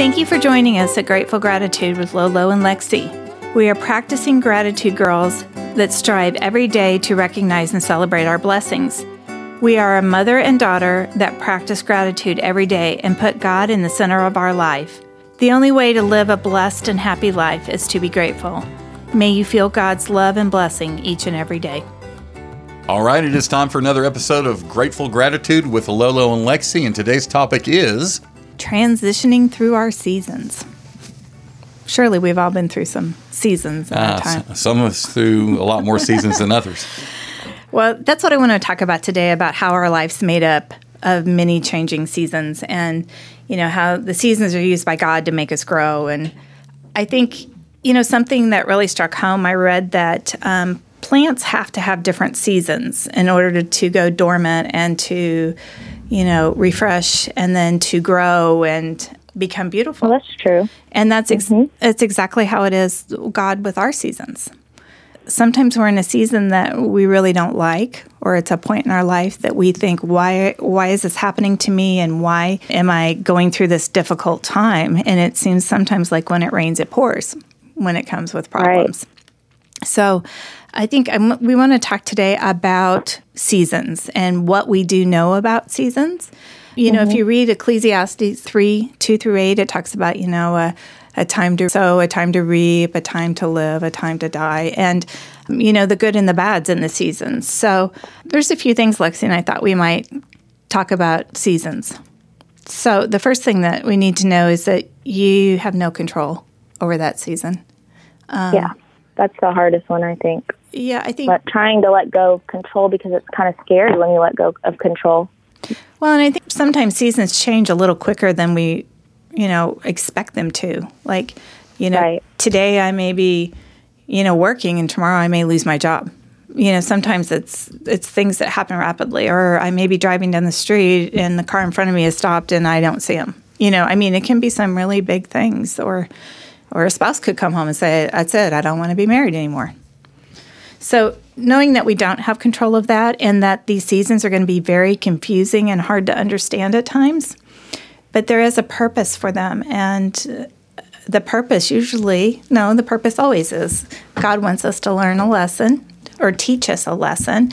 Thank you for joining us at Grateful Gratitude with LoLo and Lexie. We are practicing gratitude girls that strive every day to recognize and celebrate our blessings. We are a mother and daughter that practice gratitude every day and put God in the center of our life. The only way to live a blessed and happy life is to be grateful. May you feel God's love and blessing each and every day. All right, it is time for another episode of Grateful Gratitude with LoLo and Lexie, and today's topic is Transitioning through our seasons. Surely we've all been through some seasons in our uh, time. some of us through a lot more seasons than others. Well, that's what I want to talk about today about how our life's made up of many changing seasons and, you know, how the seasons are used by God to make us grow. And I think, you know, something that really struck home, I read that um, plants have to have different seasons in order to, to go dormant and to, you know, refresh and then to grow and become beautiful. Well, that's true. And that's ex- mm-hmm. that's exactly how it is God with our seasons. Sometimes we're in a season that we really don't like, or it's a point in our life that we think, why why is this happening to me, and why am I going through this difficult time? And it seems sometimes like when it rains, it pours. When it comes with problems. So, I think I'm, we want to talk today about seasons and what we do know about seasons. You know, if mm-hmm. you read Ecclesiastes 3 2 through 8, it talks about, you know, a, a time to sow, a time to reap, a time to live, a time to die, and, you know, the good and the bads in the seasons. So, there's a few things, Lexie and I thought we might talk about seasons. So, the first thing that we need to know is that you have no control over that season. Um, yeah, that's the hardest one, I think. Yeah, I think. But trying to let go of control because it's kind of scary when you let go of control. Well, and I think sometimes seasons change a little quicker than we, you know, expect them to. Like, you know, Right. today I may be, you know, working and tomorrow I may lose my job. You know, sometimes it's it's things that happen rapidly or I may be driving down the street and the car in front of me is stopped and I don't see him. You know, I mean, it can be some really big things or or a spouse could come home and say, "That's it. I don't want to be married anymore." So, knowing that we don't have control of that and that these seasons are going to be very confusing and hard to understand at times, but there is a purpose for them. And uh, the purpose usually, no, the purpose always is God wants us to learn a lesson or teach us a lesson.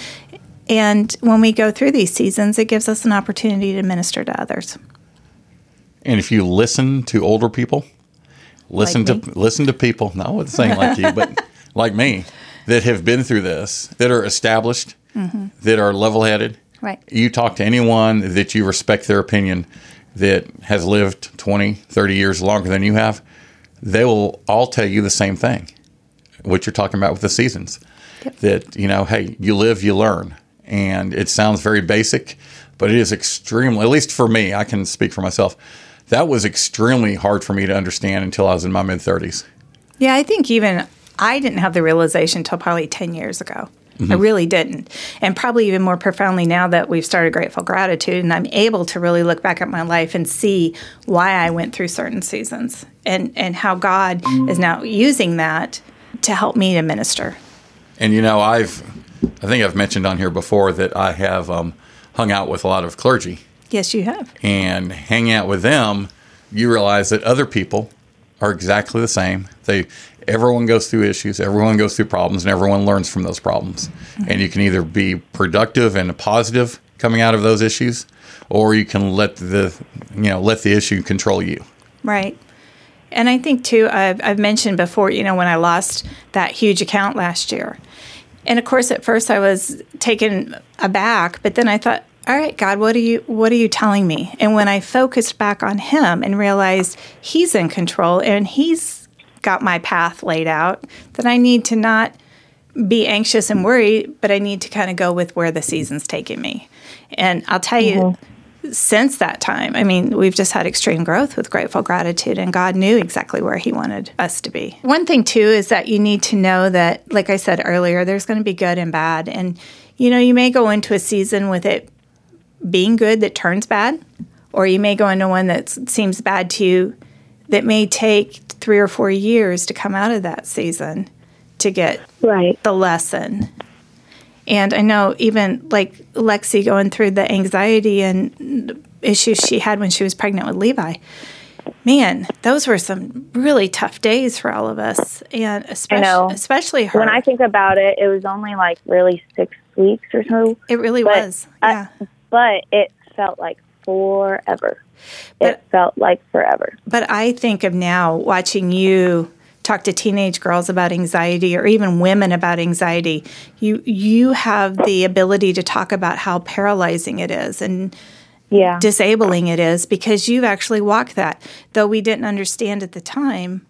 And when we go through these seasons, it gives us an opportunity to minister to others. And if you listen to older people, listen Like to listen to people. Not wasn't saying like you, but like me, that have been through this, that are established, mm-hmm. that are level-headed. Right. You talk to anyone that you respect their opinion, that has lived 20, 30 years longer than you have, they will all tell you the same thing. What you're talking about with the seasons. That, you know, hey, you live, you learn. And it sounds very basic, but it is extremely, at least for me, I can speak for myself. That was extremely hard for me to understand until I was in my mid 30s. Yeah, I think even I didn't have the realization until probably 10 years ago. I really didn't. And probably even more profoundly now that we've started Grateful Gratitude and I'm able to really look back at my life and see why I went through certain seasons and, and how God is now using that to help me to minister. And you know, I've, I think I've mentioned on here before that I have um, hung out with a lot of clergy. Yes, you have. and hanging out with them, you realize that other people are exactly the same. They everyone goes through issues, everyone goes through problems, and everyone learns from those problems. Mm-hmm. And you can either be productive and positive coming out of those issues, or you can let the you know let the issue control you. Right. And I think too, I've, I've mentioned before, you know, when I lost that huge account last year. And of course, at first I was taken aback, but then I thought, all right, God, what are you what are you telling me? And when I focused back on him and realized he's in control and he's got my path laid out, that I need to not be anxious and worried, but I need to kind of go with where the season's taking me. And I'll tell you, mm-hmm. since that time, I mean, we've just had extreme growth with grateful gratitude, and God knew exactly where He wanted us to be. One thing, too, is that you need to know that, like I said earlier, there's going to be good and bad. And, you know, you may go into a season with it being good that turns bad, or you may go into one that seems bad to you that may take three or four years to come out of that season to get Right. the lesson. And I know even like Lexie going through the anxiety and issues she had when she was pregnant with Levi. man, those were some really tough days for all of us, and especially especially her. When I think about it, it was only like really six weeks or so, it really but was. I- Yeah. But it felt like forever. But- it felt like forever. But I think of now watching you talk to teenage girls about anxiety or even women about anxiety. You you have the ability to talk about how paralyzing it is and Yeah. disabling it is because you've actually walked that. Though we didn't understand at the time.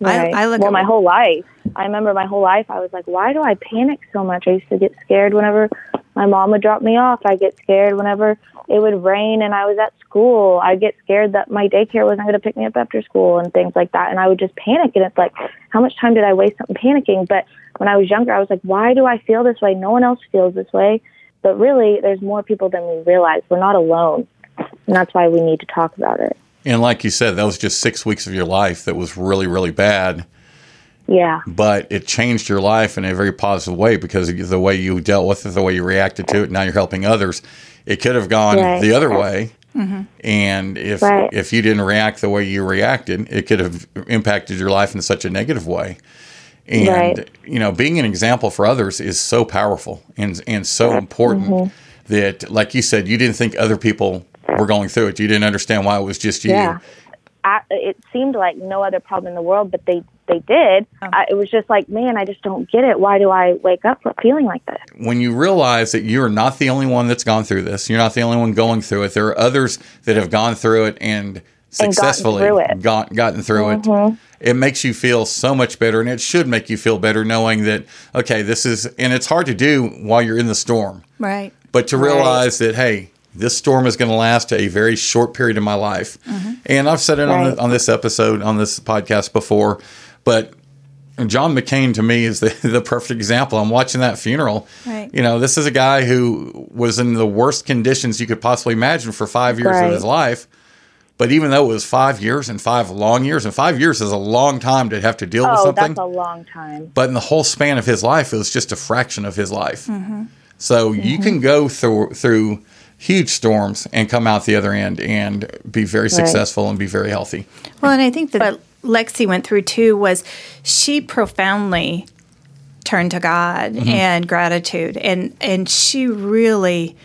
Right. I, I look well, my whole life. I remember my whole life. I was like, why do I panic so much? I used to get scared whenever my mom would drop me off. I get scared whenever it would rain and I was at school. I get scared that my daycare wasn't going to pick me up after school and things like that. And I would just panic. And it's like, how much time did I waste on panicking? But when I was younger, I was like, why do I feel this way? No one else feels this way. But really, there's more people than we realize. We're not alone. And that's why we need to talk about it. And like you said, that was just six weeks of your life that was really, really bad. Yeah. But it changed your life in a very positive way because of the way you dealt with it, the way you reacted to it. Now you're helping others. It could have gone Right. the other way. And if Right. if you didn't react the way you reacted, it could have impacted your life in such a negative way. And Right. you know, being an example for others is so powerful and and so important Mm-hmm. that, like you said, you didn't think other people were going through it. You didn't understand why it was just you. Yeah. I, it seemed like no other problem in the world, but they they did. I, it was just like, man, I just don't get it. Why do I wake up feeling like this? when you realize that you're not the only one that's gone through this, you're not the only one going through it. There are others that have gone through it and gotten successfully through it. Mm-hmm. got, gotten through it. It makes you feel so much better, and it should make you feel better knowing that okay, this is, and it's hard to do while you're in the storm, right. but to realize that hey, this storm is going to last a very short period of my life. And I've said it on, Mm-hmm. The, on this episode, on this podcast before, but John McCain to me is the, the perfect example. I'm watching that funeral. Right. You know, this is a guy who was in the worst conditions you could possibly imagine for five years Right. of his life. But even though it was five years and five long years, and five years is a long time to have to deal with something. Oh, that's a long time. but in the whole span of his life, it was just a fraction of his life. Mm-hmm. So you can go through through huge storms and come out the other end and be very successful and be very healthy. Well, and I think that what Lexie went through too was she profoundly turned to God mm-hmm. and gratitude, and and she really,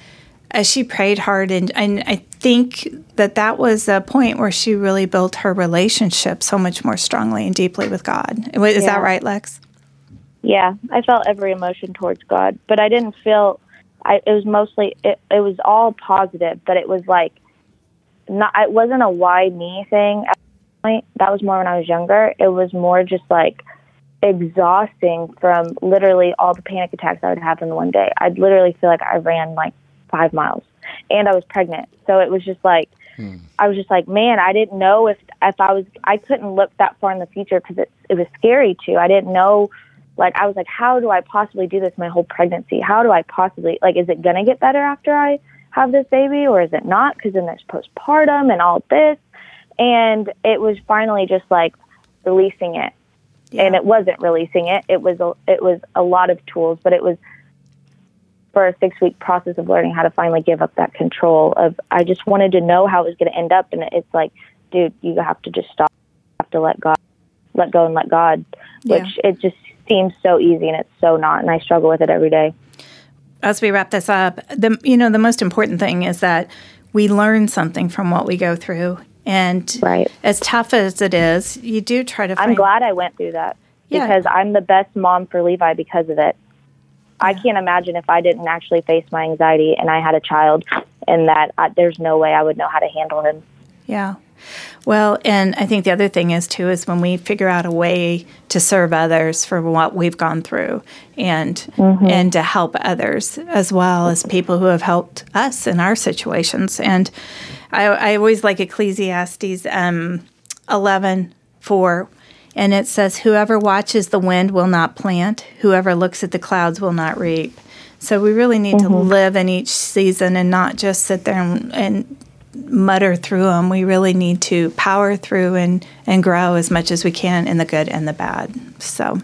as she prayed hard, and and I think that that was a point where she really built her relationship so much more strongly and deeply with God. Is Yeah. that right, Lex? Yeah, I felt every emotion towards God, but I didn't feel. I it was mostly it. It was all positive, but it was like not. It wasn't a why me thing. At that point. That was more when I was younger. It was more just like exhausting from literally all the panic attacks I would have in one day. I'd literally feel like I ran like five miles, and I was pregnant, so it was just like. Hmm. I was just like, man, I didn't know if if I was I couldn't look that far in the future because it it was scary too. I didn't know, like I was like, how do I possibly do this my whole pregnancy? How do I possibly like? Is it gonna get better after I have this baby, or is it not? Because then there's postpartum and all this, and it was finally just like releasing it, and it wasn't releasing it. It was a, it was a lot of tools, but it was for a six week process of learning how to finally give up that control of I just wanted to know how it was going to end up and it's like dude you have to just stop you have to let God let go and let God Yeah. which it just seems so easy and it's so not and I struggle with it every day as we wrap this up, the you know the most important thing is that we learn something from what we go through, and Right. as tough as it is, you do try to. Find, I'm glad I went through that Yeah. because I'm the best mom for Levi because of it I can't imagine if I didn't actually face my anxiety and I had a child and that I, there's no way I would know how to handle him Yeah. Well, and I think the other thing is too is when we figure out a way to serve others for what we've gone through and and to help others as well as people who have helped us in our situations. And I, I always like Ecclesiastes um, eleven four, and it says, "Whoever watches the wind will not plant; whoever looks at the clouds will not reap." So we really need to live in each season and not just sit there and, and mutter through them. We really need to power through and, and grow as much as we can in the good and the bad. So,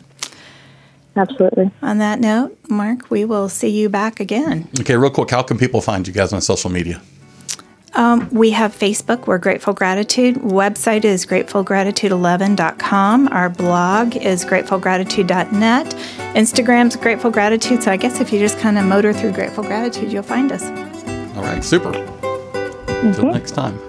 absolutely on that note, Mark, we will see you back again. Okay, real quick, how can people find you guys on social media? Um, we have Facebook, we're Grateful Gratitude. Website is gratefulgratitude11.com. Our blog is gratefulgratitude.net. Instagram's Grateful Gratitude. So I guess if you just kind of motor through Grateful Gratitude, you'll find us. All right, super. Until mm-hmm. next time.